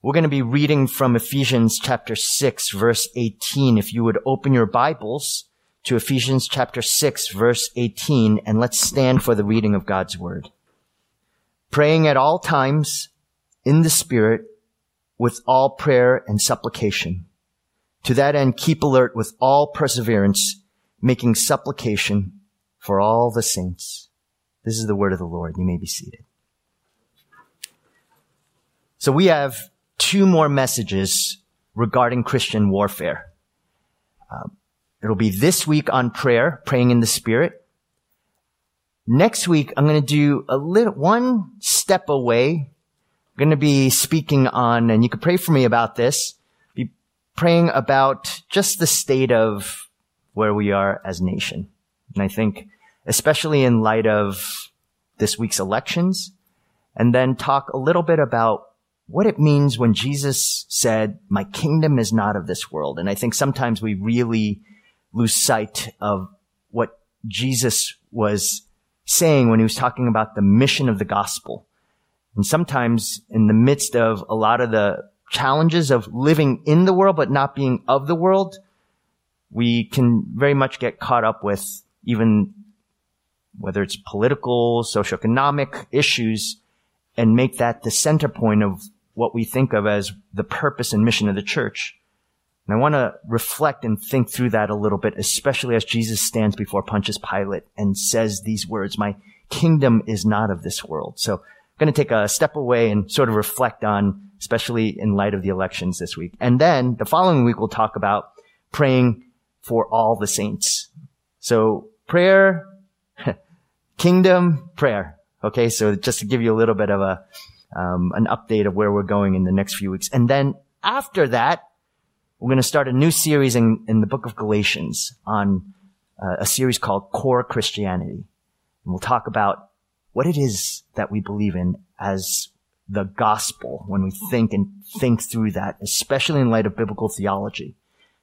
We're going to be reading from Ephesians chapter 6 verse 18. If you would open your Bibles to Ephesians chapter 6 verse 18 and let's stand for the reading of God's word. Praying at all times in the Spirit with all prayer and supplication. To that end, keep alert with all perseverance, making supplication for all the saints. This is the word of the Lord. You may be seated. So we have two more messages regarding Christian warfare. Um, it'll be this week on prayer, praying in the Spirit. Next week, I'm going to do a little, one step away. I'm going to be speaking on, and you can pray for me about this, be praying about just the state of where we are as nation. And I think, especially in light of this week's elections, and then talk a little bit about what it means when Jesus said, my kingdom is not of this world. And I think sometimes we really lose sight of what Jesus was saying when he was talking about the mission of the gospel. And sometimes in the midst of a lot of the challenges of living in the world, but not being of the world, we can very much get caught up with even whether it's political, socioeconomic issues and make that the center point of what we think of as the purpose and mission of the church. And I want to reflect and think through that a little bit, especially as Jesus stands before Pontius Pilate and says these words, my kingdom is not of this world. So I'm going to take a step away and sort of reflect on, especially in light of the elections this week. And then the following week, we'll talk about praying for all the saints. So prayer, kingdom, prayer. Okay. So just to give you a little bit of a, um, an update of where we're going in the next few weeks. And then after that, we're going to start a new series in, in the book of Galatians on uh, a series called Core Christianity. And we'll talk about what it is that we believe in as the gospel when we think and think through that, especially in light of biblical theology.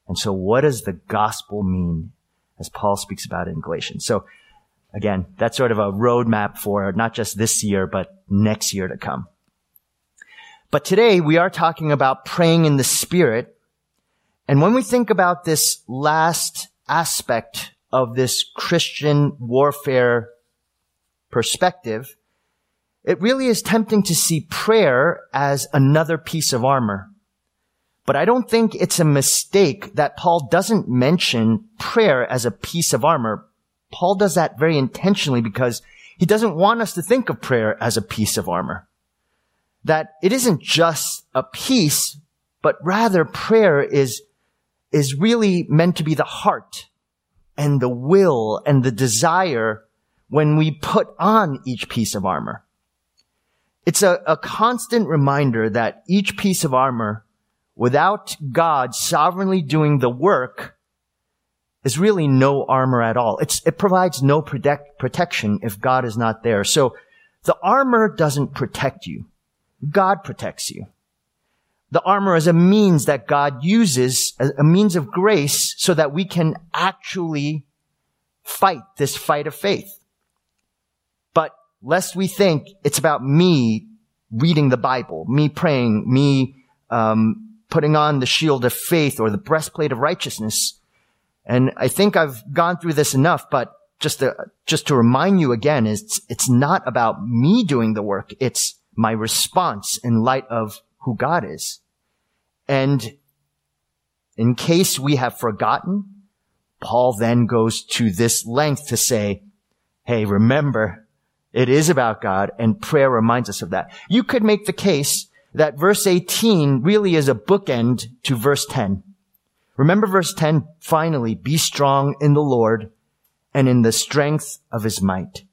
And so what does the gospel mean as Paul speaks about it in Galatians? So again, that's sort of a roadmap for not just this year, but next year to come. But today we are talking about praying in the Spirit. And when we think about this last aspect of this Christian warfare perspective, it really is tempting to see prayer as another piece of armor. But I don't think it's a mistake that Paul doesn't mention prayer as a piece of armor. Paul does that very intentionally because he doesn't want us to think of prayer as a piece of armor that it isn't just a piece, but rather prayer is, is really meant to be the heart and the will and the desire when we put on each piece of armor. It's a, a constant reminder that each piece of armor without God sovereignly doing the work is really no armor at all. It's, it provides no protect, protection if God is not there. So the armor doesn't protect you. God protects you. The armor is a means that God uses, a means of grace so that we can actually fight this fight of faith. But lest we think it's about me reading the Bible, me praying, me um, putting on the shield of faith or the breastplate of righteousness. And I think I've gone through this enough, but just to, just to remind you again, is it's not about me doing the work. It's my response in light of who God is. And in case we have forgotten, Paul then goes to this length to say, Hey, remember, it is about God and prayer reminds us of that. You could make the case that verse 18 really is a bookend to verse 10. Remember verse 10, finally, be strong in the Lord and in the strength of his might.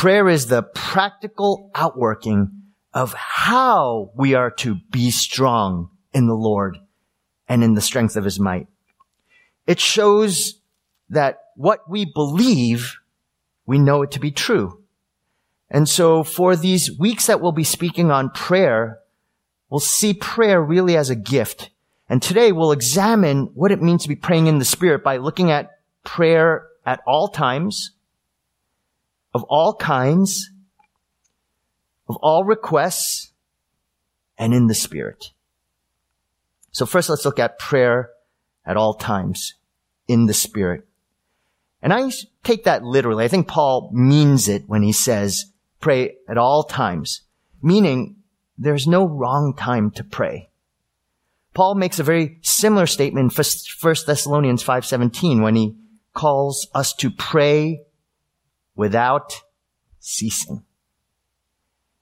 Prayer is the practical outworking of how we are to be strong in the Lord and in the strength of his might. It shows that what we believe, we know it to be true. And so for these weeks that we'll be speaking on prayer, we'll see prayer really as a gift. And today we'll examine what it means to be praying in the Spirit by looking at prayer at all times, of all kinds, of all requests, and in the Spirit. So first let's look at prayer at all times in the Spirit. And I take that literally. I think Paul means it when he says pray at all times, meaning there's no wrong time to pray. Paul makes a very similar statement in 1 Thessalonians 5:17 when he calls us to pray without ceasing.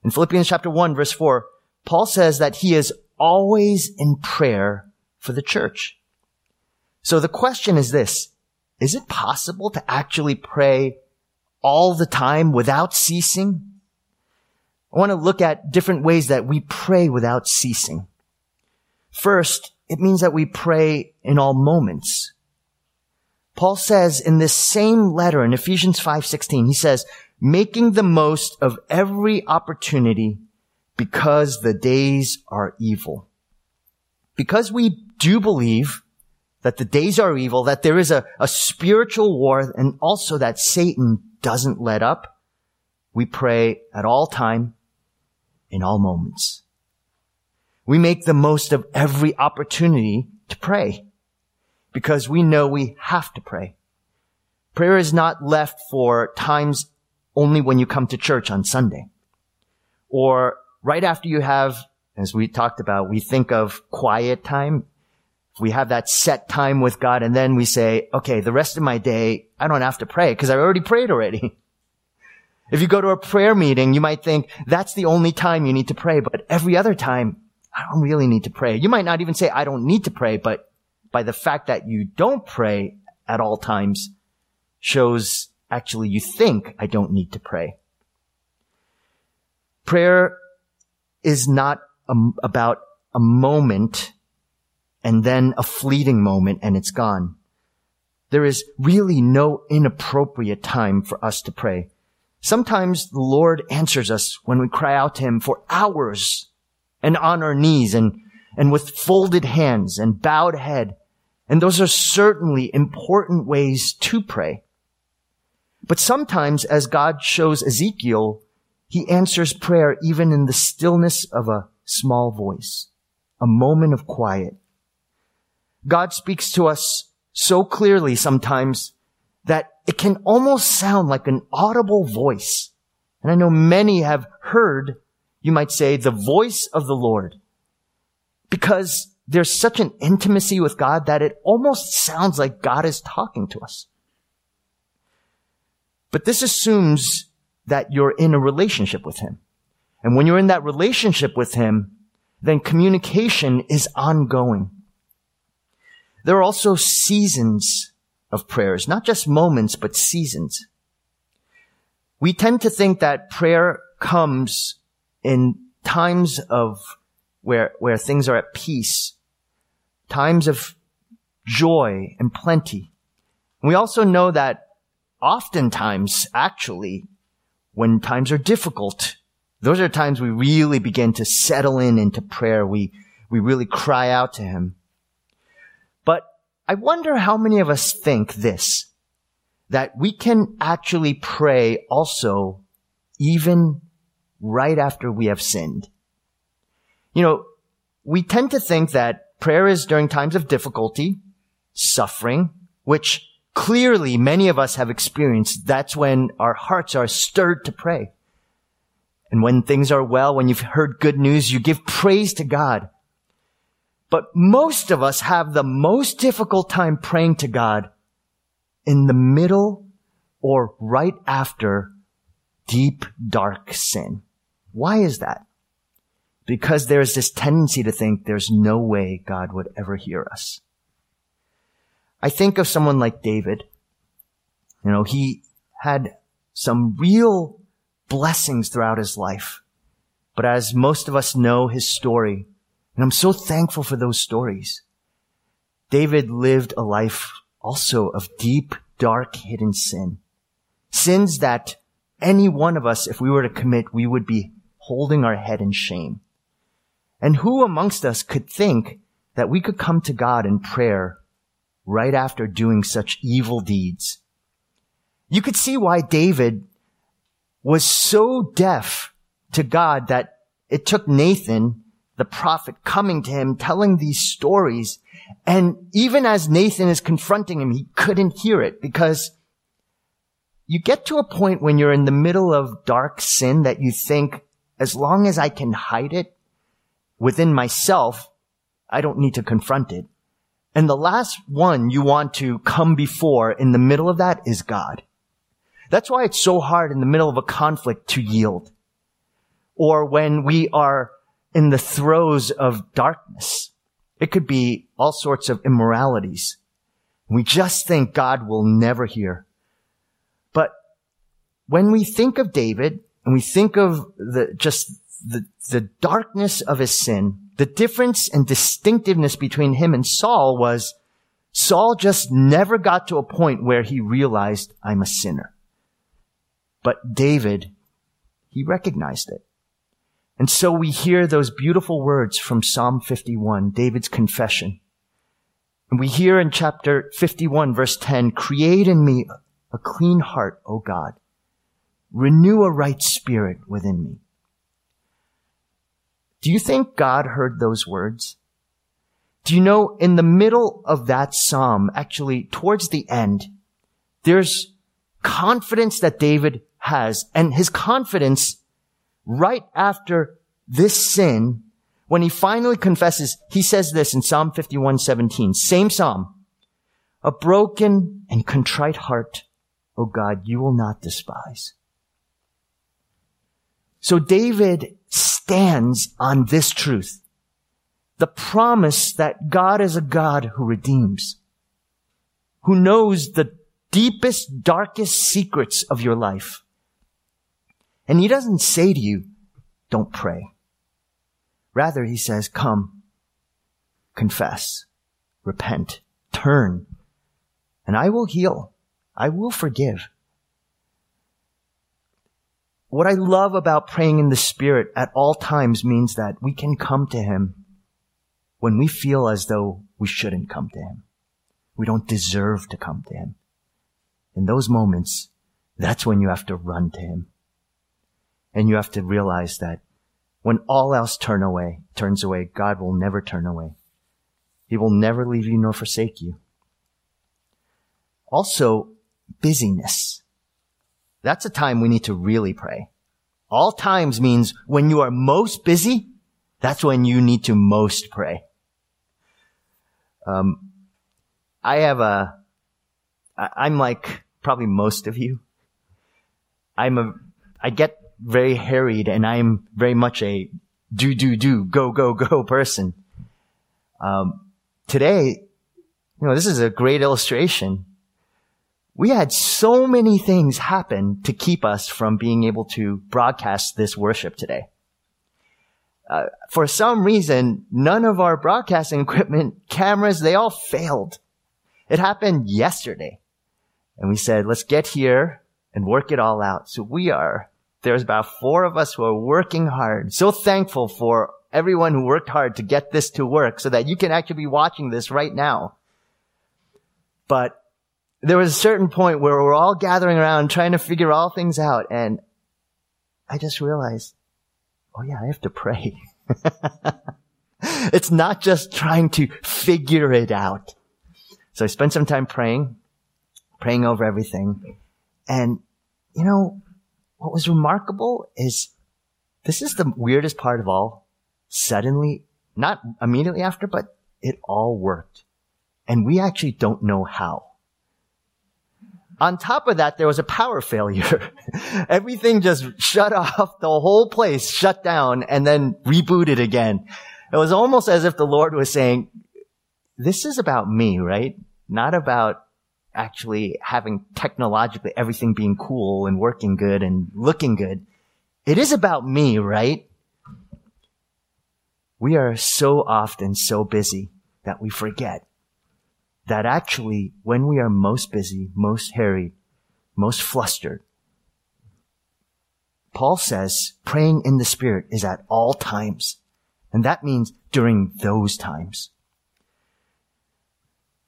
In Philippians chapter 1 verse 4, Paul says that he is always in prayer for the church. So the question is this, is it possible to actually pray all the time without ceasing? I want to look at different ways that we pray without ceasing. First, it means that we pray in all moments. Paul says in this same letter in Ephesians 5:16, he says, making the most of every opportunity because the days are evil. Because we do believe that the days are evil, that there is a, a spiritual war, and also that Satan doesn't let up, we pray at all time, in all moments. We make the most of every opportunity to pray because we know we have to pray. Prayer is not left for times only when you come to church on Sunday or right after you have, as we talked about, we think of quiet time. We have that set time with God and then we say, okay, the rest of my day, I don't have to pray because I already prayed already. If you go to a prayer meeting, you might think that's the only time you need to pray, but every other time, I don't really need to pray. You might not even say, I don't need to pray, but by the fact that you don't pray at all times shows actually you think I don't need to pray. Prayer is not a, about a moment and then a fleeting moment and it's gone. There is really no inappropriate time for us to pray. Sometimes the Lord answers us when we cry out to Him for hours and on our knees and and with folded hands and bowed head. And those are certainly important ways to pray. But sometimes, as God shows Ezekiel, he answers prayer even in the stillness of a small voice, a moment of quiet. God speaks to us so clearly sometimes that it can almost sound like an audible voice. And I know many have heard, you might say, the voice of the Lord because there's such an intimacy with God that it almost sounds like God is talking to us. But this assumes that you're in a relationship with Him. And when you're in that relationship with Him, then communication is ongoing. There are also seasons of prayers, not just moments, but seasons. We tend to think that prayer comes in times of where, where things are at peace, times of joy and plenty. We also know that oftentimes, actually, when times are difficult, those are times we really begin to settle in into prayer. We, we really cry out to Him. But I wonder how many of us think this, that we can actually pray also even right after we have sinned. You know, we tend to think that prayer is during times of difficulty, suffering, which clearly many of us have experienced. That's when our hearts are stirred to pray. And when things are well, when you've heard good news, you give praise to God. But most of us have the most difficult time praying to God in the middle or right after deep, dark sin. Why is that? Because there's this tendency to think there's no way God would ever hear us. I think of someone like David. You know, he had some real blessings throughout his life. But as most of us know his story, and I'm so thankful for those stories, David lived a life also of deep, dark, hidden sin. Sins that any one of us, if we were to commit, we would be holding our head in shame. And who amongst us could think that we could come to God in prayer right after doing such evil deeds? You could see why David was so deaf to God that it took Nathan, the prophet coming to him, telling these stories. And even as Nathan is confronting him, he couldn't hear it because you get to a point when you're in the middle of dark sin that you think, as long as I can hide it within myself, I don't need to confront it. And the last one you want to come before in the middle of that is God. That's why it's so hard in the middle of a conflict to yield. Or when we are in the throes of darkness. It could be all sorts of immoralities. We just think God will never hear. But when we think of David and we think of the, just the, the darkness of his sin, the difference and distinctiveness between him and Saul was Saul just never got to a point where he realized I'm a sinner. But David, he recognized it. And so we hear those beautiful words from Psalm 51, David's confession. And we hear in chapter 51, verse 10, create in me a clean heart, O God. Renew a right spirit within me. Do you think God heard those words? Do you know in the middle of that psalm, actually towards the end, there's confidence that David has and his confidence right after this sin, when he finally confesses, he says this in Psalm 51, 17, same Psalm. A broken and contrite heart, O God, you will not despise. So David stands on this truth. The promise that God is a God who redeems, who knows the deepest, darkest secrets of your life. And he doesn't say to you, don't pray. Rather, he says, come, confess, repent, turn, and I will heal. I will forgive. What I love about praying in the Spirit at all times means that we can come to Him when we feel as though we shouldn't come to Him. We don't deserve to come to Him. In those moments, that's when you have to run to Him. And you have to realize that when all else turn away, turns away, God will never turn away. He will never leave you nor forsake you. Also, busyness. That's a time we need to really pray. All times means when you are most busy, that's when you need to most pray. Um, I have a, I'm like probably most of you. I'm a, I get very harried and I'm very much a do, do, do, go, go, go person. Um, today, you know, this is a great illustration. We had so many things happen to keep us from being able to broadcast this worship today. Uh, for some reason, none of our broadcasting equipment, cameras, they all failed. It happened yesterday. And we said, let's get here and work it all out. So we are there's about four of us who are working hard. So thankful for everyone who worked hard to get this to work so that you can actually be watching this right now. But there was a certain point where we're all gathering around trying to figure all things out. And I just realized, oh yeah, I have to pray. it's not just trying to figure it out. So I spent some time praying, praying over everything. And, you know, what was remarkable is this is the weirdest part of all. Suddenly, not immediately after, but it all worked. And we actually don't know how. On top of that, there was a power failure. Everything just shut off. The whole place shut down and then rebooted again. It was almost as if the Lord was saying, this is about me, right? Not about actually having technologically everything being cool and working good and looking good. It is about me, right? We are so often so busy that we forget that actually when we are most busy, most harried, most flustered, Paul says praying in the Spirit is at all times. And that means during those times.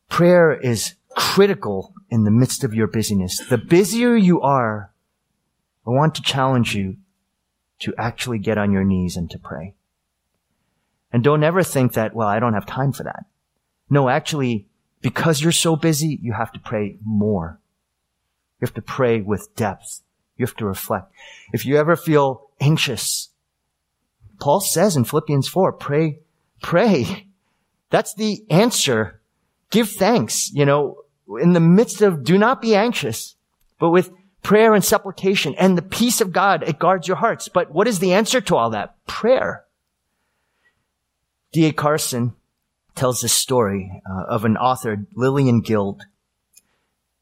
Prayer is critical in the midst of your busyness. The busier you are, I want to challenge you to actually get on your knees and to pray. And don't ever think that, well, I don't have time for that. No, actually, because you're so busy, you have to pray more. You have to pray with depth. You have to reflect. If you ever feel anxious, Paul says in Philippians 4, pray, pray. That's the answer. Give thanks. You know, in the midst of do not be anxious, but with prayer and supplication and the peace of God, it guards your hearts. But what is the answer to all that? Prayer. D.A. Carson tells this story uh, of an author, Lillian Guild.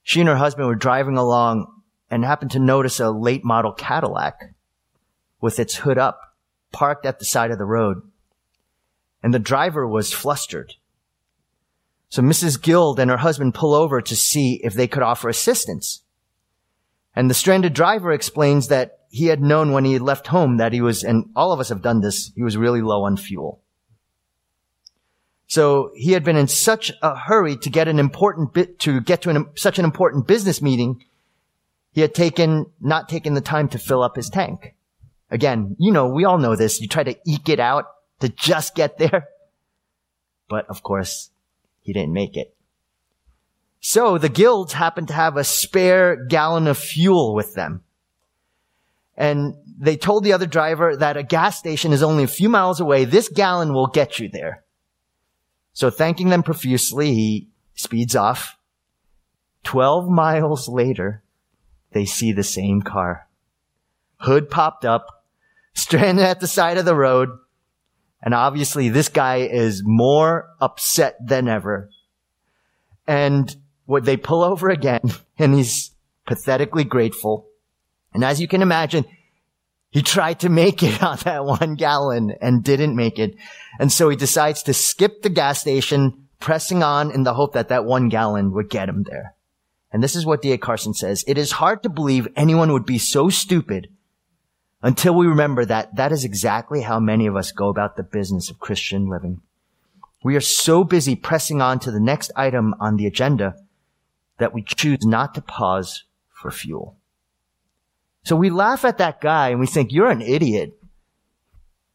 She and her husband were driving along and happened to notice a late model Cadillac with its hood up parked at the side of the road. And the driver was flustered. So Mrs. Guild and her husband pull over to see if they could offer assistance. And the stranded driver explains that he had known when he had left home that he was, and all of us have done this, he was really low on fuel. So he had been in such a hurry to get an important bit, to get to an, such an important business meeting. He had taken, not taken the time to fill up his tank. Again, you know, we all know this. You try to eke it out to just get there. But of course, he didn't make it. So the guilds happened to have a spare gallon of fuel with them. And they told the other driver that a gas station is only a few miles away. This gallon will get you there. So thanking them profusely, he speeds off. Twelve miles later, they see the same car. Hood popped up, stranded at the side of the road. And obviously this guy is more upset than ever. And what they pull over again and he's pathetically grateful. And as you can imagine, he tried to make it on that one gallon and didn't make it. And so he decides to skip the gas station, pressing on in the hope that that one gallon would get him there. And this is what D.A. Carson says. It is hard to believe anyone would be so stupid until we remember that that is exactly how many of us go about the business of Christian living. We are so busy pressing on to the next item on the agenda that we choose not to pause for fuel. So we laugh at that guy and we think, you're an idiot.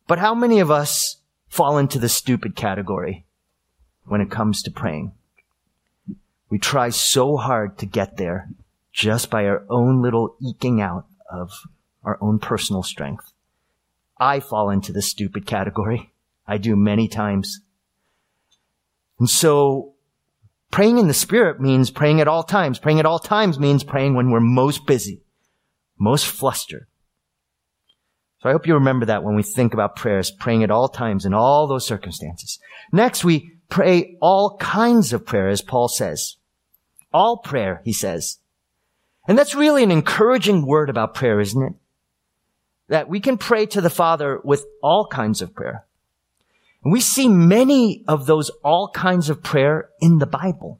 But how many of us fall into the stupid category when it comes to praying? We try so hard to get there just by our own little eking out of our own personal strength. I fall into the stupid category. I do many times. And so praying in the spirit means praying at all times. Praying at all times means praying when we're most busy, most flustered. So I hope you remember that when we think about prayers, praying at all times in all those circumstances. Next, we pray all kinds of prayer, as Paul says. All prayer, he says. And that's really an encouraging word about prayer, isn't it? that we can pray to the Father with all kinds of prayer. And we see many of those all kinds of prayer in the Bible.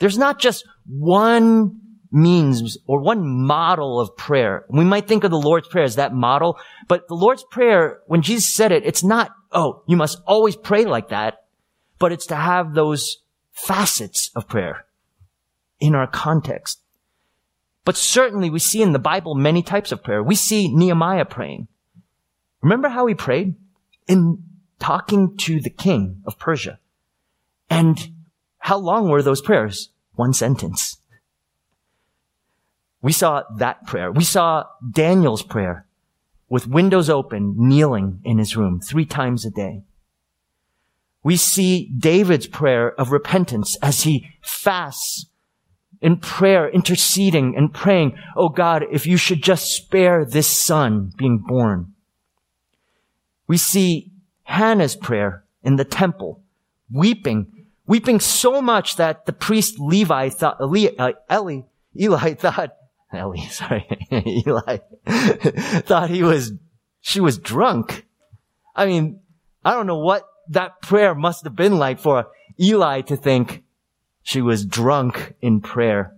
There's not just one means or one model of prayer. We might think of the Lord's Prayer as that model, but the Lord's Prayer, when Jesus said it, it's not, oh, you must always pray like that, but it's to have those facets of prayer in our context. But certainly we see in the Bible many types of prayer. We see Nehemiah praying. Remember how he prayed? In talking to the king of Persia. And how long were those prayers? One sentence. We saw that prayer. We saw Daniel's prayer with windows open, kneeling in his room three times a day. We see David's prayer of repentance as he fasts in prayer, interceding and praying, Oh God, if you should just spare this son being born. We see Hannah's prayer in the temple, weeping, weeping so much that the priest Levi thought, Eli, Eli, Eli thought, Eli, sorry, Eli, thought he was, she was drunk. I mean, I don't know what that prayer must have been like for Eli to think, she was drunk in prayer.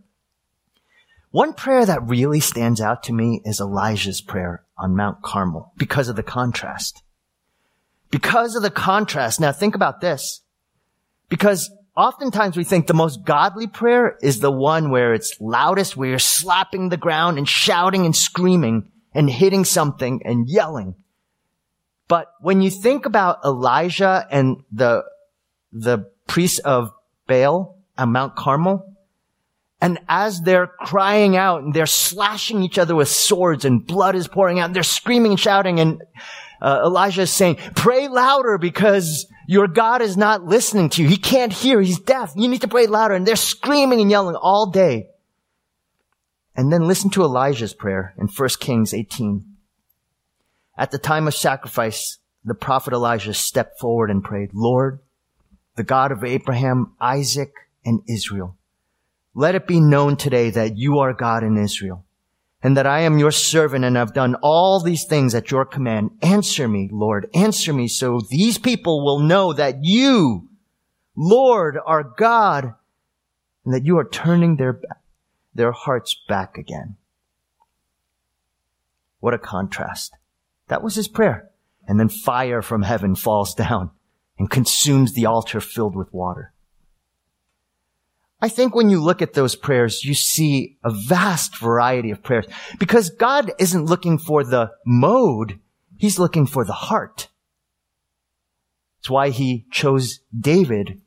One prayer that really stands out to me is Elijah's prayer on Mount Carmel because of the contrast. Because of the contrast. Now think about this. Because oftentimes we think the most godly prayer is the one where it's loudest, where you're slapping the ground and shouting and screaming and hitting something and yelling. But when you think about Elijah and the, the priests of Baal on Mount Carmel, and as they're crying out and they're slashing each other with swords and blood is pouring out and they're screaming and shouting and uh, Elijah is saying, pray louder because your God is not listening to you. He can't hear. He's deaf. You need to pray louder. And they're screaming and yelling all day. And then listen to Elijah's prayer in 1 Kings 18. At the time of sacrifice, the prophet Elijah stepped forward and prayed, Lord, the God of Abraham, Isaac, and Israel, let it be known today that you are God in Israel and that I am your servant and have done all these things at your command. Answer me, Lord, answer me so these people will know that you, Lord, are God and that you are turning their, their hearts back again. What a contrast. That was his prayer. And then fire from heaven falls down and consumes the altar filled with water. I think when you look at those prayers, you see a vast variety of prayers because God isn't looking for the mode. He's looking for the heart. It's why he chose David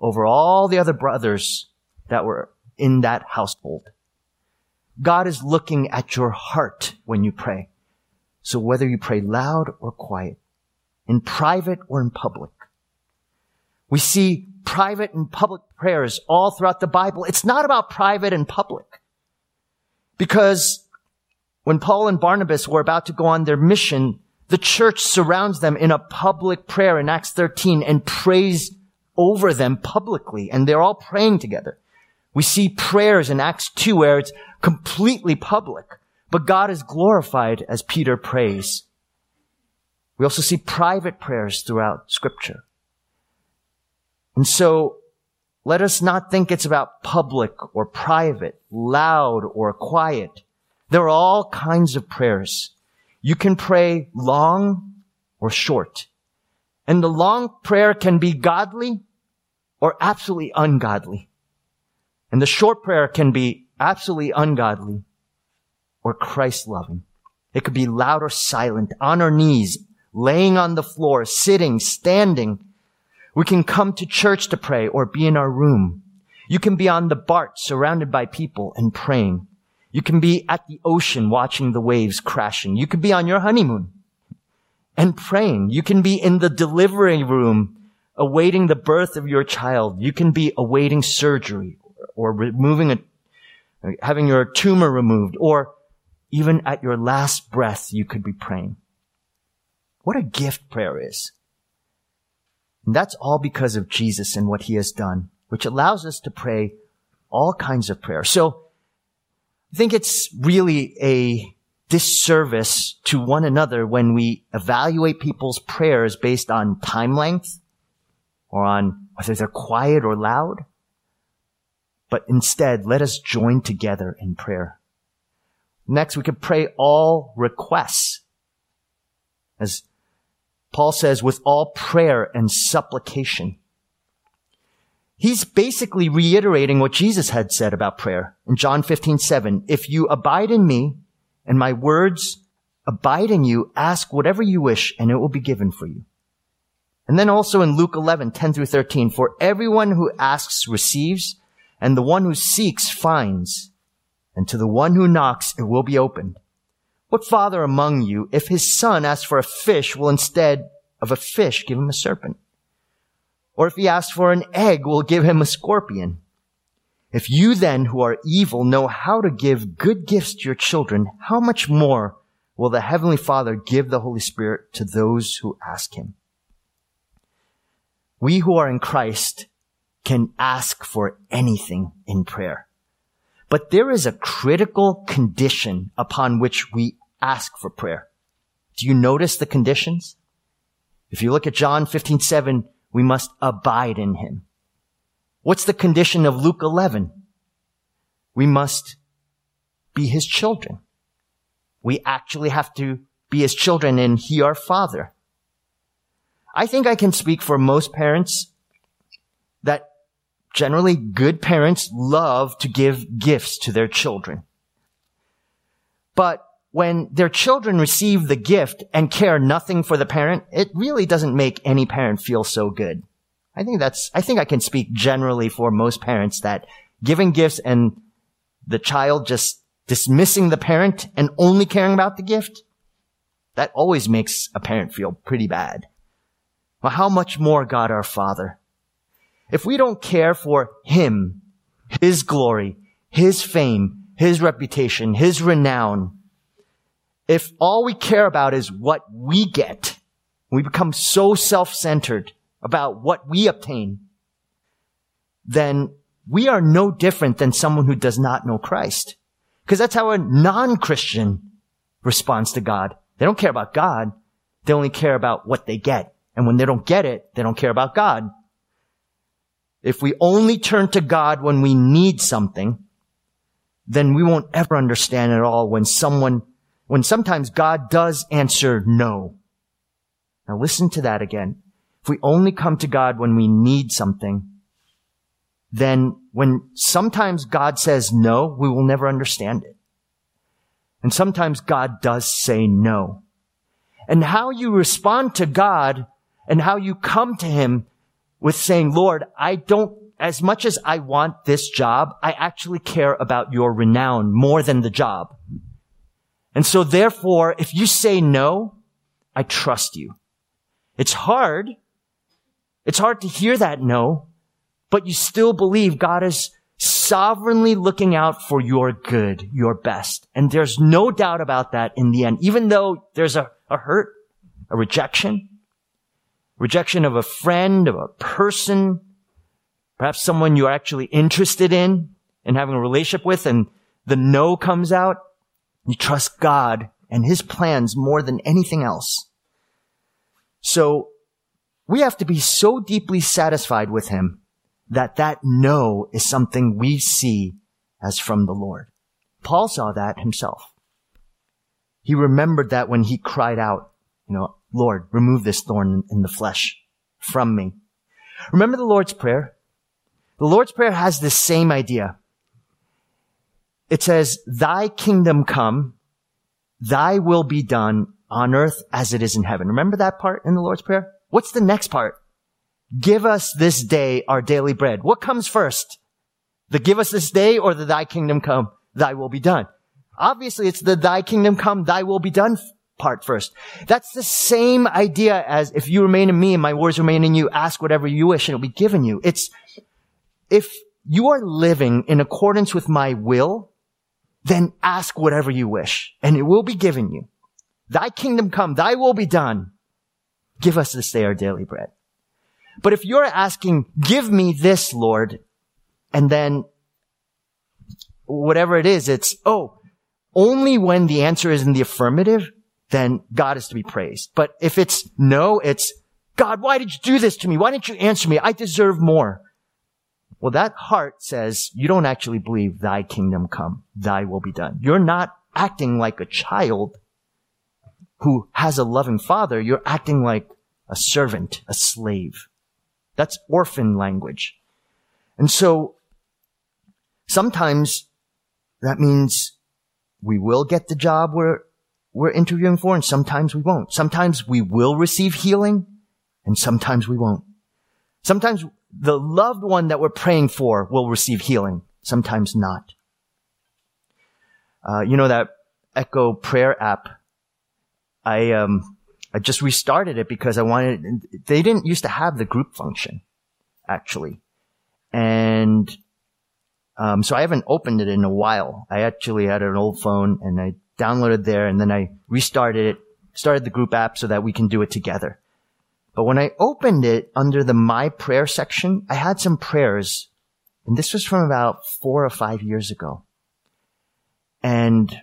over all the other brothers that were in that household. God is looking at your heart when you pray. So whether you pray loud or quiet, in private or in public, we see private and public prayers all throughout the Bible. It's not about private and public. Because when Paul and Barnabas were about to go on their mission, the church surrounds them in a public prayer in Acts 13 and prays over them publicly. And they're all praying together. We see prayers in Acts 2 where it's completely public, but God is glorified as Peter prays. We also see private prayers throughout scripture. And so let us not think it's about public or private, loud or quiet. There are all kinds of prayers. You can pray long or short. And the long prayer can be godly or absolutely ungodly. And the short prayer can be absolutely ungodly or Christ loving. It could be loud or silent, on our knees, laying on the floor, sitting, standing, we can come to church to pray or be in our room. You can be on the BART surrounded by people and praying. You can be at the ocean watching the waves crashing. You can be on your honeymoon and praying. You can be in the delivery room awaiting the birth of your child. You can be awaiting surgery or removing a, having your tumor removed or even at your last breath, you could be praying. What a gift prayer is. And that's all because of Jesus and what he has done, which allows us to pray all kinds of prayers. So I think it's really a disservice to one another when we evaluate people's prayers based on time length or on whether they're quiet or loud. But instead, let us join together in prayer. Next, we could pray all requests. As Paul says, with all prayer and supplication. He's basically reiterating what Jesus had said about prayer in John 15, 7. If you abide in me and my words abide in you, ask whatever you wish and it will be given for you. And then also in Luke 11, 10 through 13, for everyone who asks receives and the one who seeks finds and to the one who knocks it will be opened. What father among you, if his son asks for a fish, will instead of a fish give him a serpent? Or if he asks for an egg, will give him a scorpion? If you then, who are evil, know how to give good gifts to your children, how much more will the Heavenly Father give the Holy Spirit to those who ask Him? We who are in Christ can ask for anything in prayer. But there is a critical condition upon which we ask for prayer. Do you notice the conditions? If you look at John 15, 7, we must abide in him. What's the condition of Luke 11? We must be his children. We actually have to be his children and he our father. I think I can speak for most parents that generally good parents love to give gifts to their children. But when their children receive the gift and care nothing for the parent, it really doesn't make any parent feel so good. I think that's, I think I can speak generally for most parents that giving gifts and the child just dismissing the parent and only caring about the gift, that always makes a parent feel pretty bad. Well, how much more God our Father? If we don't care for Him, His glory, His fame, His reputation, His renown, if all we care about is what we get, we become so self-centered about what we obtain, then we are no different than someone who does not know Christ. Because that's how a non-Christian responds to God. They don't care about God. They only care about what they get. And when they don't get it, they don't care about God. If we only turn to God when we need something, then we won't ever understand at all when someone when sometimes God does answer no. Now listen to that again. If we only come to God when we need something, then when sometimes God says no, we will never understand it. And sometimes God does say no. And how you respond to God and how you come to Him with saying, Lord, I don't, as much as I want this job, I actually care about your renown more than the job. And so therefore, if you say no, I trust you. It's hard. It's hard to hear that no, but you still believe God is sovereignly looking out for your good, your best. And there's no doubt about that in the end, even though there's a, a hurt, a rejection, rejection of a friend, of a person, perhaps someone you're actually interested in and having a relationship with and the no comes out. You trust God and His plans more than anything else. So we have to be so deeply satisfied with Him that that no is something we see as from the Lord. Paul saw that himself. He remembered that when he cried out, you know, Lord, remove this thorn in the flesh from me. Remember the Lord's Prayer? The Lord's Prayer has this same idea it says, thy kingdom come, thy will be done on earth as it is in heaven. Remember that part in the Lord's Prayer? What's the next part? Give us this day our daily bread. What comes first? The give us this day or the thy kingdom come, thy will be done? Obviously it's the thy kingdom come, thy will be done part first. That's the same idea as if you remain in me and my words remain in you, ask whatever you wish and it'll be given you. It's, if you are living in accordance with my will, then ask whatever you wish and it will be given you. Thy kingdom come, thy will be done. Give us this day our daily bread. But if you're asking, give me this, Lord, and then whatever it is, it's, oh, only when the answer is in the affirmative, then God is to be praised. But if it's no, it's, God, why did you do this to me? Why didn't you answer me? I deserve more. Well, that heart says you don't actually believe thy kingdom come, thy will be done. You're not acting like a child who has a loving father. You're acting like a servant, a slave. That's orphan language. And so sometimes that means we will get the job we're, we're interviewing for and sometimes we won't. Sometimes we will receive healing and sometimes we won't. Sometimes the loved one that we're praying for will receive healing, sometimes not. Uh, you know that Echo prayer app? I, um, I just restarted it because I wanted, they didn't used to have the group function, actually. And, um, so I haven't opened it in a while. I actually had an old phone and I downloaded there and then I restarted it, started the group app so that we can do it together. But when I opened it under the My Prayer section, I had some prayers. And this was from about four or five years ago. And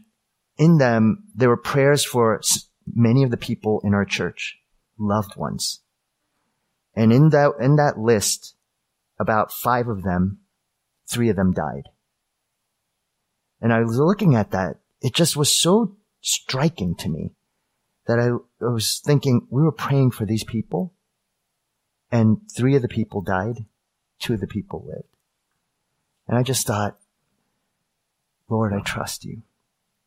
in them, there were prayers for many of the people in our church, loved ones. And in that, in that list, about five of them, three of them died. And I was looking at that. It just was so striking to me that I, I was thinking, we were praying for these people, and three of the people died, two of the people lived. And I just thought, Lord, I trust you.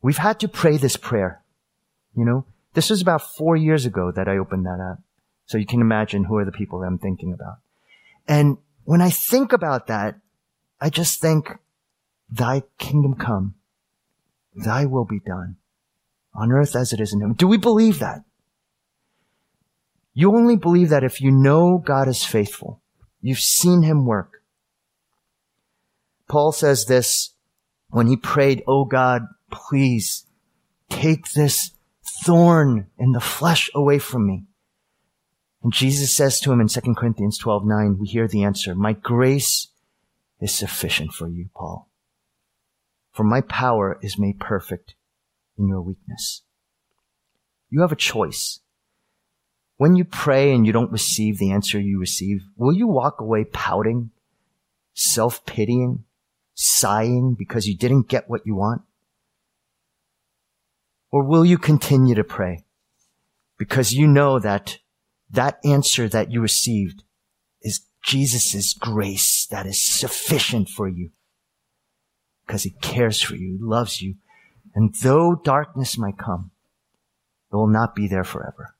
We've had to pray this prayer. You know, this was about four years ago that I opened that up. So you can imagine who are the people that I'm thinking about. And when I think about that, I just think, thy kingdom come, thy will be done on earth as it is in heaven. Do we believe that? You only believe that if you know God is faithful. You've seen him work. Paul says this when he prayed, Oh God, please take this thorn in the flesh away from me. And Jesus says to him in 2 Corinthians 12, 9, we hear the answer, my grace is sufficient for you, Paul. For my power is made perfect in your weakness. You have a choice. When you pray and you don't receive the answer you receive, will you walk away pouting, self-pitying, sighing because you didn't get what you want? Or will you continue to pray because you know that that answer that you received is Jesus' grace that is sufficient for you because he cares for you, loves you. And though darkness might come, it will not be there forever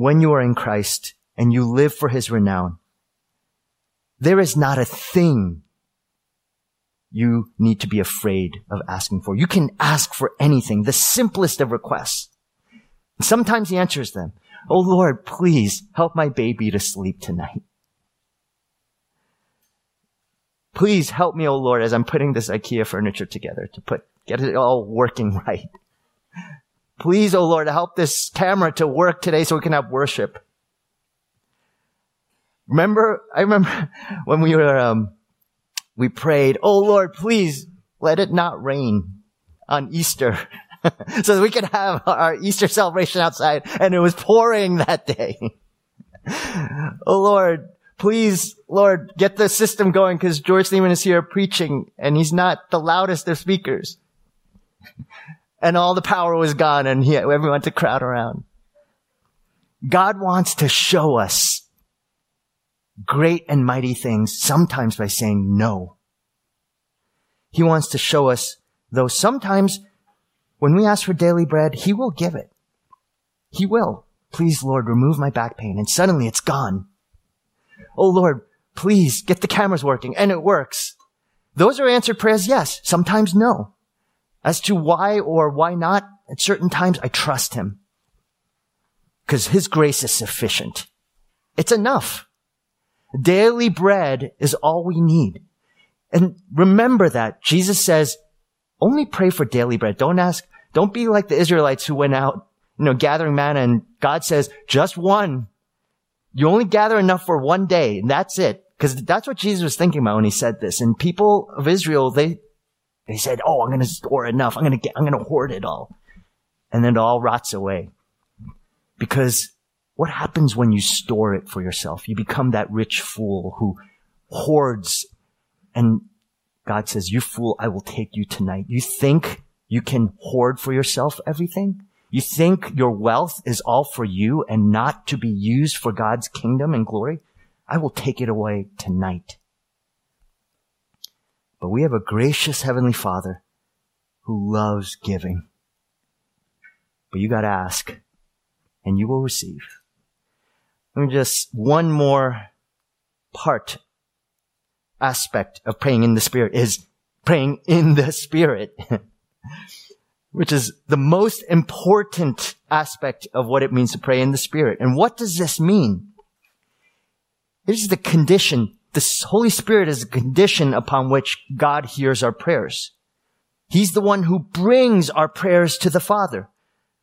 when you are in Christ and you live for his renown, there is not a thing you need to be afraid of asking for. You can ask for anything, the simplest of requests. Sometimes he answers them. Oh Lord, please help my baby to sleep tonight. Please help me, oh Lord, as I'm putting this IKEA furniture together to put, get it all working right. Please, oh Lord, help this camera to work today so we can have worship. Remember, I remember when we were, um, we prayed, oh Lord, please let it not rain on Easter. so that we could have our Easter celebration outside and it was pouring that day. oh Lord, please, Lord, get the system going because George Lehman is here preaching and he's not the loudest of speakers and all the power was gone and he, everyone to crowd around. God wants to show us great and mighty things sometimes by saying no. He wants to show us, though sometimes when we ask for daily bread, he will give it. He will. Please, Lord, remove my back pain. And suddenly it's gone. Oh, Lord, please get the cameras working. And it works. Those are answered prayers. Yes. Sometimes no. As to why or why not, at certain times, I trust him. Because his grace is sufficient. It's enough. Daily bread is all we need. And remember that Jesus says, only pray for daily bread. Don't ask, don't be like the Israelites who went out, you know, gathering manna and God says, just one. You only gather enough for one day and that's it. Cause that's what Jesus was thinking about when he said this. And people of Israel, they, they said, Oh, I'm going to store enough. I'm going to get, I'm going to hoard it all. And then it all rots away. Because what happens when you store it for yourself? You become that rich fool who hoards and God says, you fool, I will take you tonight. You think you can hoard for yourself everything? You think your wealth is all for you and not to be used for God's kingdom and glory? I will take it away tonight. But we have a gracious Heavenly Father who loves giving. But you gotta ask and you will receive. Let me just one more part aspect of praying in the Spirit is praying in the Spirit, which is the most important aspect of what it means to pray in the Spirit. And what does this mean? It is the condition the Holy Spirit is a condition upon which God hears our prayers. He's the one who brings our prayers to the Father.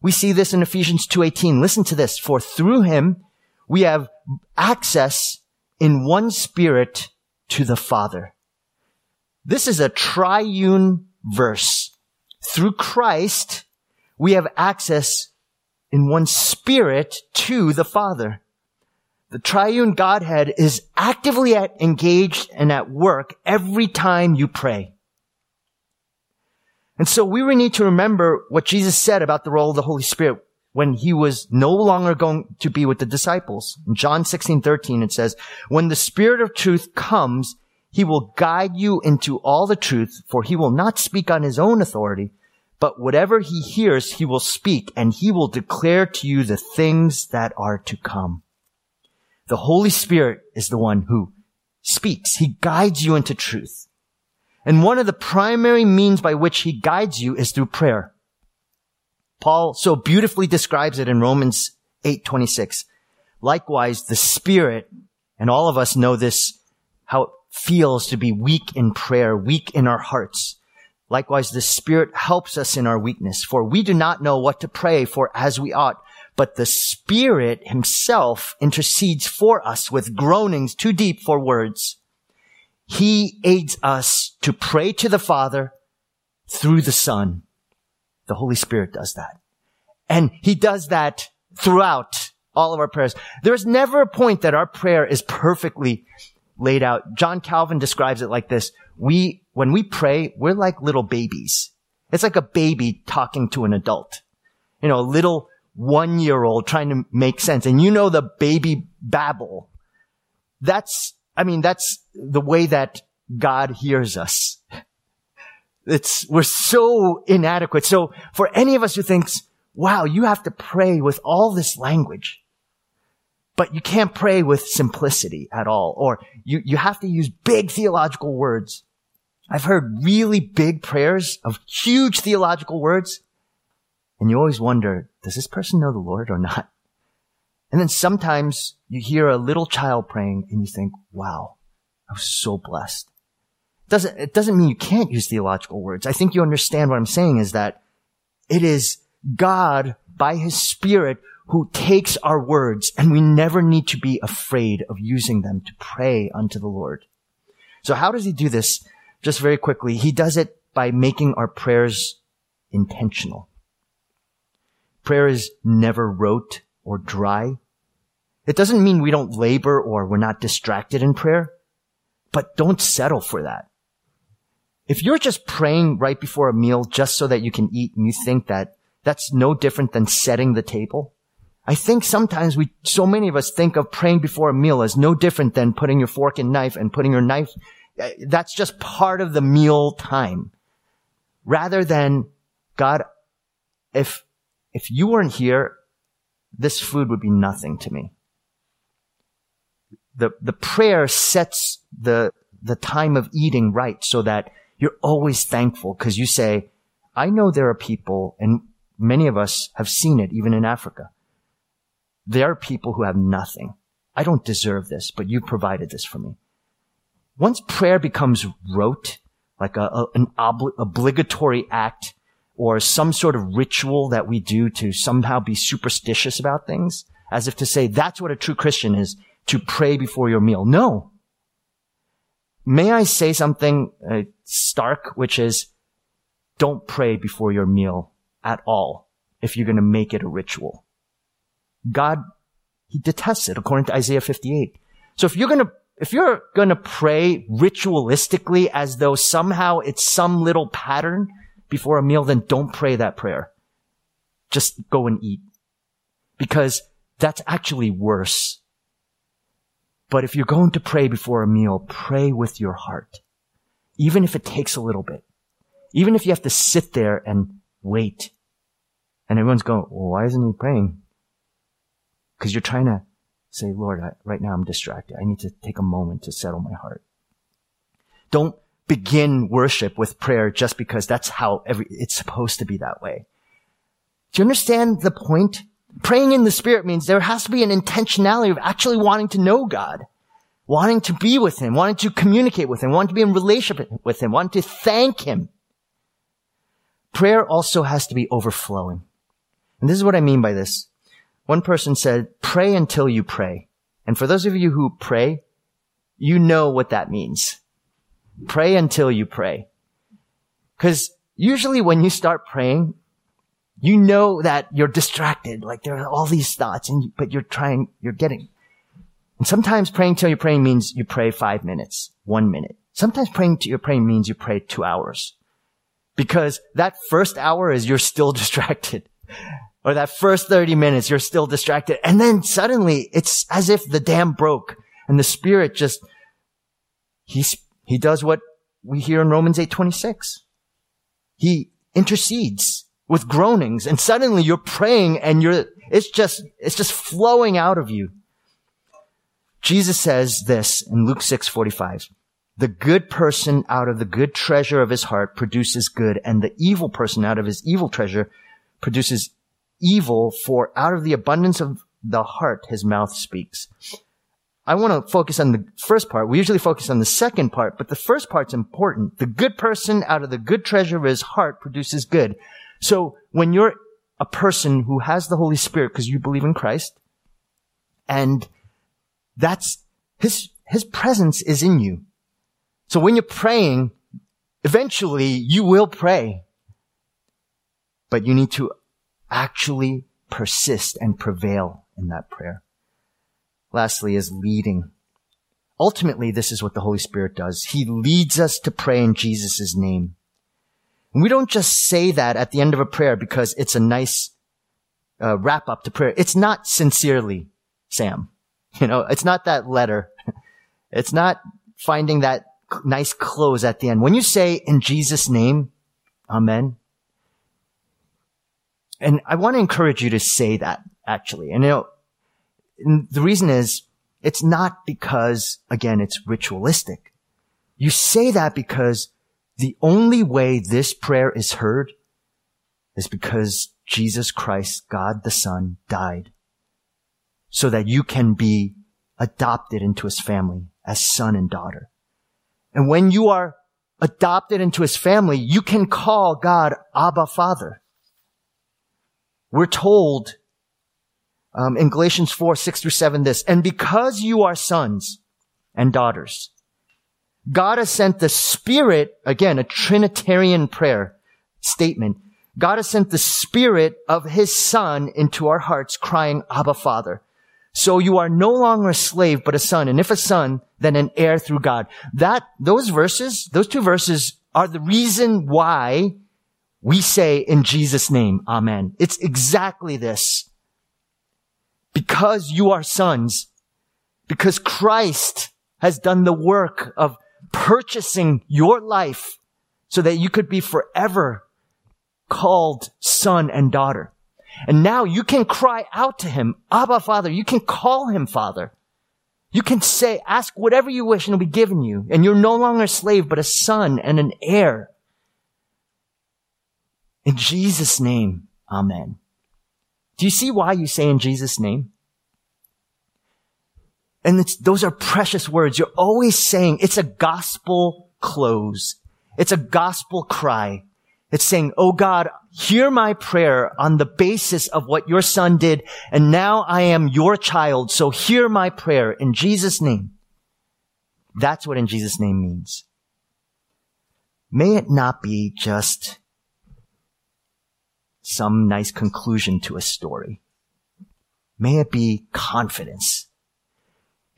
We see this in Ephesians 2.18. Listen to this. For through him, we have access in one spirit to the Father. This is a triune verse. Through Christ, we have access in one spirit to the Father. The triune Godhead is actively at, engaged and at work every time you pray. And so we need to remember what Jesus said about the role of the Holy Spirit when he was no longer going to be with the disciples. In John 16, 13, it says, when the Spirit of truth comes, He will guide you into all the truth, for he will not speak on his own authority, but whatever he hears, he will speak, and he will declare to you the things that are to come. The Holy Spirit is the one who speaks. He guides you into truth. And one of the primary means by which he guides you is through prayer. Paul so beautifully describes it in Romans 8:26. Likewise, the Spirit, and all of us know this, how it feels to be weak in prayer, weak in our hearts. Likewise, the Spirit helps us in our weakness, for we do not know what to pray for as we ought, but the Spirit himself intercedes for us with groanings too deep for words. He aids us to pray to the Father through the Son. The Holy Spirit does that. And He does that throughout all of our prayers. There's never a point that our prayer is perfectly laid out. John Calvin describes it like this. We, when we pray, we're like little babies. It's like a baby talking to an adult. You know, a little one year old trying to make sense. And you know the baby babble. That's, I mean, that's the way that God hears us. It's, we're so inadequate. So for any of us who thinks, wow, you have to pray with all this language, but you can't pray with simplicity at all, or you, you have to use big theological words. I've heard really big prayers of huge theological words, and you always wonder, does this person know the Lord or not? And then sometimes you hear a little child praying and you think, wow, I was so blessed. It doesn't, it doesn't mean you can't use theological words. I think you understand what I'm saying is that it is God by his spirit who takes our words and we never need to be afraid of using them to pray unto the Lord. So how does he do this? Just very quickly. He does it by making our prayers intentional. Prayer is never rote or dry. It doesn't mean we don't labor or we're not distracted in prayer, but don't settle for that. If you're just praying right before a meal just so that you can eat and you think that that's no different than setting the table, I think sometimes we, so many of us think of praying before a meal as no different than putting your fork and knife and putting your knife. Uh, that's just part of the meal time. Rather than, God, if, if you weren't here, this food would be nothing to me. The, the prayer sets the, the time of eating right so that you're always thankful because you say, I know there are people, and many of us have seen it even in Africa. There are people who have nothing. I don't deserve this, but you provided this for me. Once prayer becomes rote, like a, a an obli- obligatory act or some sort of ritual that we do to somehow be superstitious about things, as if to say that's what a true Christian is, to pray before your meal. No. May I say something uh, stark, which is don't pray before your meal at all if you're going to make it a ritual. God, he detests it according to Isaiah 58. So if you're going to if you're going to pray ritualistically as though somehow it's some little pattern before a meal, then don't pray that prayer. Just go and eat. Because that's actually worse but if you're going to pray before a meal, pray with your heart. Even if it takes a little bit. Even if you have to sit there and wait. And everyone's going, well, why isn't he praying? Because you're trying to say, Lord, I, right now I'm distracted. I need to take a moment to settle my heart. Don't begin worship with prayer just because that's how every, it's supposed to be that way. Do you understand the point? Praying in the Spirit means there has to be an intentionality of actually wanting to know God, wanting to be with Him, wanting to communicate with Him, wanting to be in relationship with Him, wanting to thank Him. Prayer also has to be overflowing. And this is what I mean by this. One person said, pray until you pray. And for those of you who pray, you know what that means. Pray until you pray. Cause usually when you start praying, you know that you're distracted. Like there are all these thoughts and, you, but you're trying, you're getting. And sometimes praying till you're praying means you pray five minutes, one minute. Sometimes praying till you're praying means you pray two hours. Because that first hour is you're still distracted. Or that first 30 minutes, you're still distracted. And then suddenly it's as if the dam broke and the spirit just, he's, He does what we hear in Romans 8:26. He intercedes with groanings and suddenly you're praying and you're it's just it's just flowing out of you. Jesus says this in Luke 6:45. The good person out of the good treasure of his heart produces good and the evil person out of his evil treasure produces evil for out of the abundance of the heart his mouth speaks. I want to focus on the first part. We usually focus on the second part, but the first part's important. The good person out of the good treasure of his heart produces good. So when you're a person who has the Holy Spirit because you believe in Christ, and that's his, his presence is in you. So when you're praying, eventually you will pray, but you need to actually persist and prevail in that prayer. Lastly is leading. Ultimately, this is what the Holy Spirit does. He leads us to pray in Jesus' name. And we don't just say that at the end of a prayer because it's a nice uh, wrap up to prayer. It's not sincerely, Sam. You know, it's not that letter. It's not finding that nice close at the end. When you say in Jesus' name, Amen. And I want to encourage you to say that actually. And you know, and the reason is it's not because, again, it's ritualistic. You say that because the only way this prayer is heard is because Jesus Christ, God the Son, died so that you can be adopted into his family as son and daughter. And when you are adopted into his family, you can call God Abba Father. We're told um, in Galatians 4, 6 through 7 this, and because you are sons and daughters, God has sent the Spirit, again, a Trinitarian prayer statement. God has sent the Spirit of His Son into our hearts, crying, Abba, Father. So you are no longer a slave, but a son. And if a son, then an heir through God. That, those verses, those two verses are the reason why we say in Jesus' name, Amen. It's exactly this because you are sons, because Christ has done the work of purchasing your life so that you could be forever called son and daughter. And now you can cry out to him, Abba Father. You can call him Father. You can say, ask whatever you wish and it'll be given you. And you're no longer a slave, but a son and an heir. In Jesus' name, Amen. Do you see why you say in Jesus' name? And those are precious words. You're always saying it's a gospel close. It's a gospel cry. It's saying, Oh God, hear my prayer on the basis of what your son did. And now I am your child. So hear my prayer in Jesus name. That's what in Jesus name means. May it not be just some nice conclusion to a story. May it be confidence.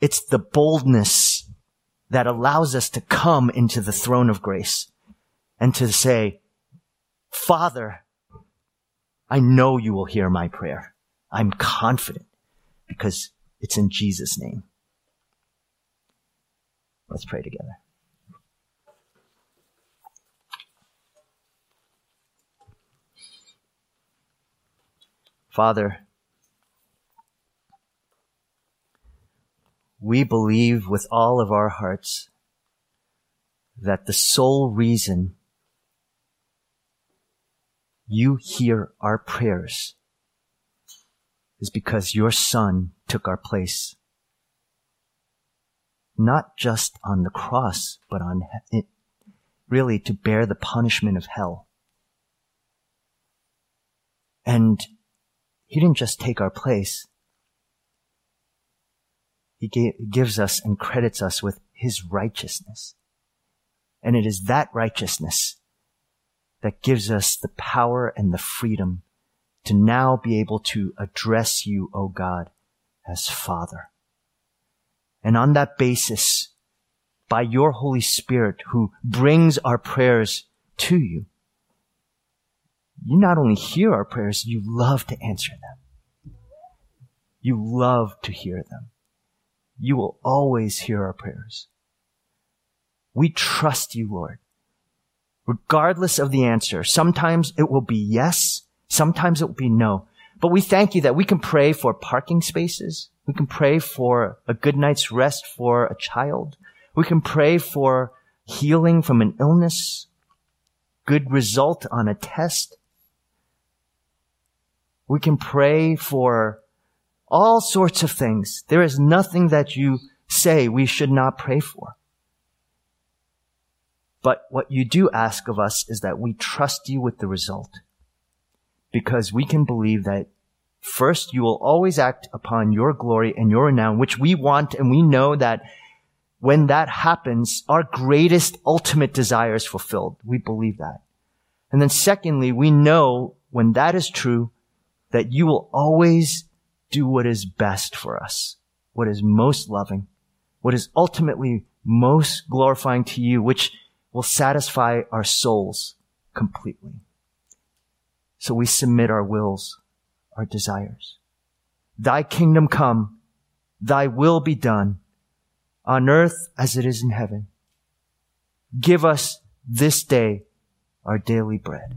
It's the boldness that allows us to come into the throne of grace and to say, Father, I know you will hear my prayer. I'm confident because it's in Jesus' name. Let's pray together. Father, we believe with all of our hearts that the sole reason you hear our prayers is because your son took our place. Not just on the cross, but on it, really to bear the punishment of hell. And he didn't just take our place. He gives us and credits us with his righteousness. And it is that righteousness that gives us the power and the freedom to now be able to address you, O God, as Father. And on that basis, by your Holy Spirit who brings our prayers to you, you not only hear our prayers, you love to answer them. You love to hear them. You will always hear our prayers. We trust you, Lord. Regardless of the answer, sometimes it will be yes, sometimes it will be no. But we thank you that we can pray for parking spaces. We can pray for a good night's rest for a child. We can pray for healing from an illness, good result on a test. We can pray for all sorts of things. There is nothing that you say we should not pray for. But what you do ask of us is that we trust you with the result. Because we can believe that first you will always act upon your glory and your renown, which we want and we know that when that happens, our greatest ultimate desire is fulfilled. We believe that. And then secondly, we know when that is true, that you will always do what is best for us, what is most loving, what is ultimately most glorifying to you, which will satisfy our souls completely. So we submit our wills, our desires. Thy kingdom come, thy will be done on earth as it is in heaven. Give us this day our daily bread.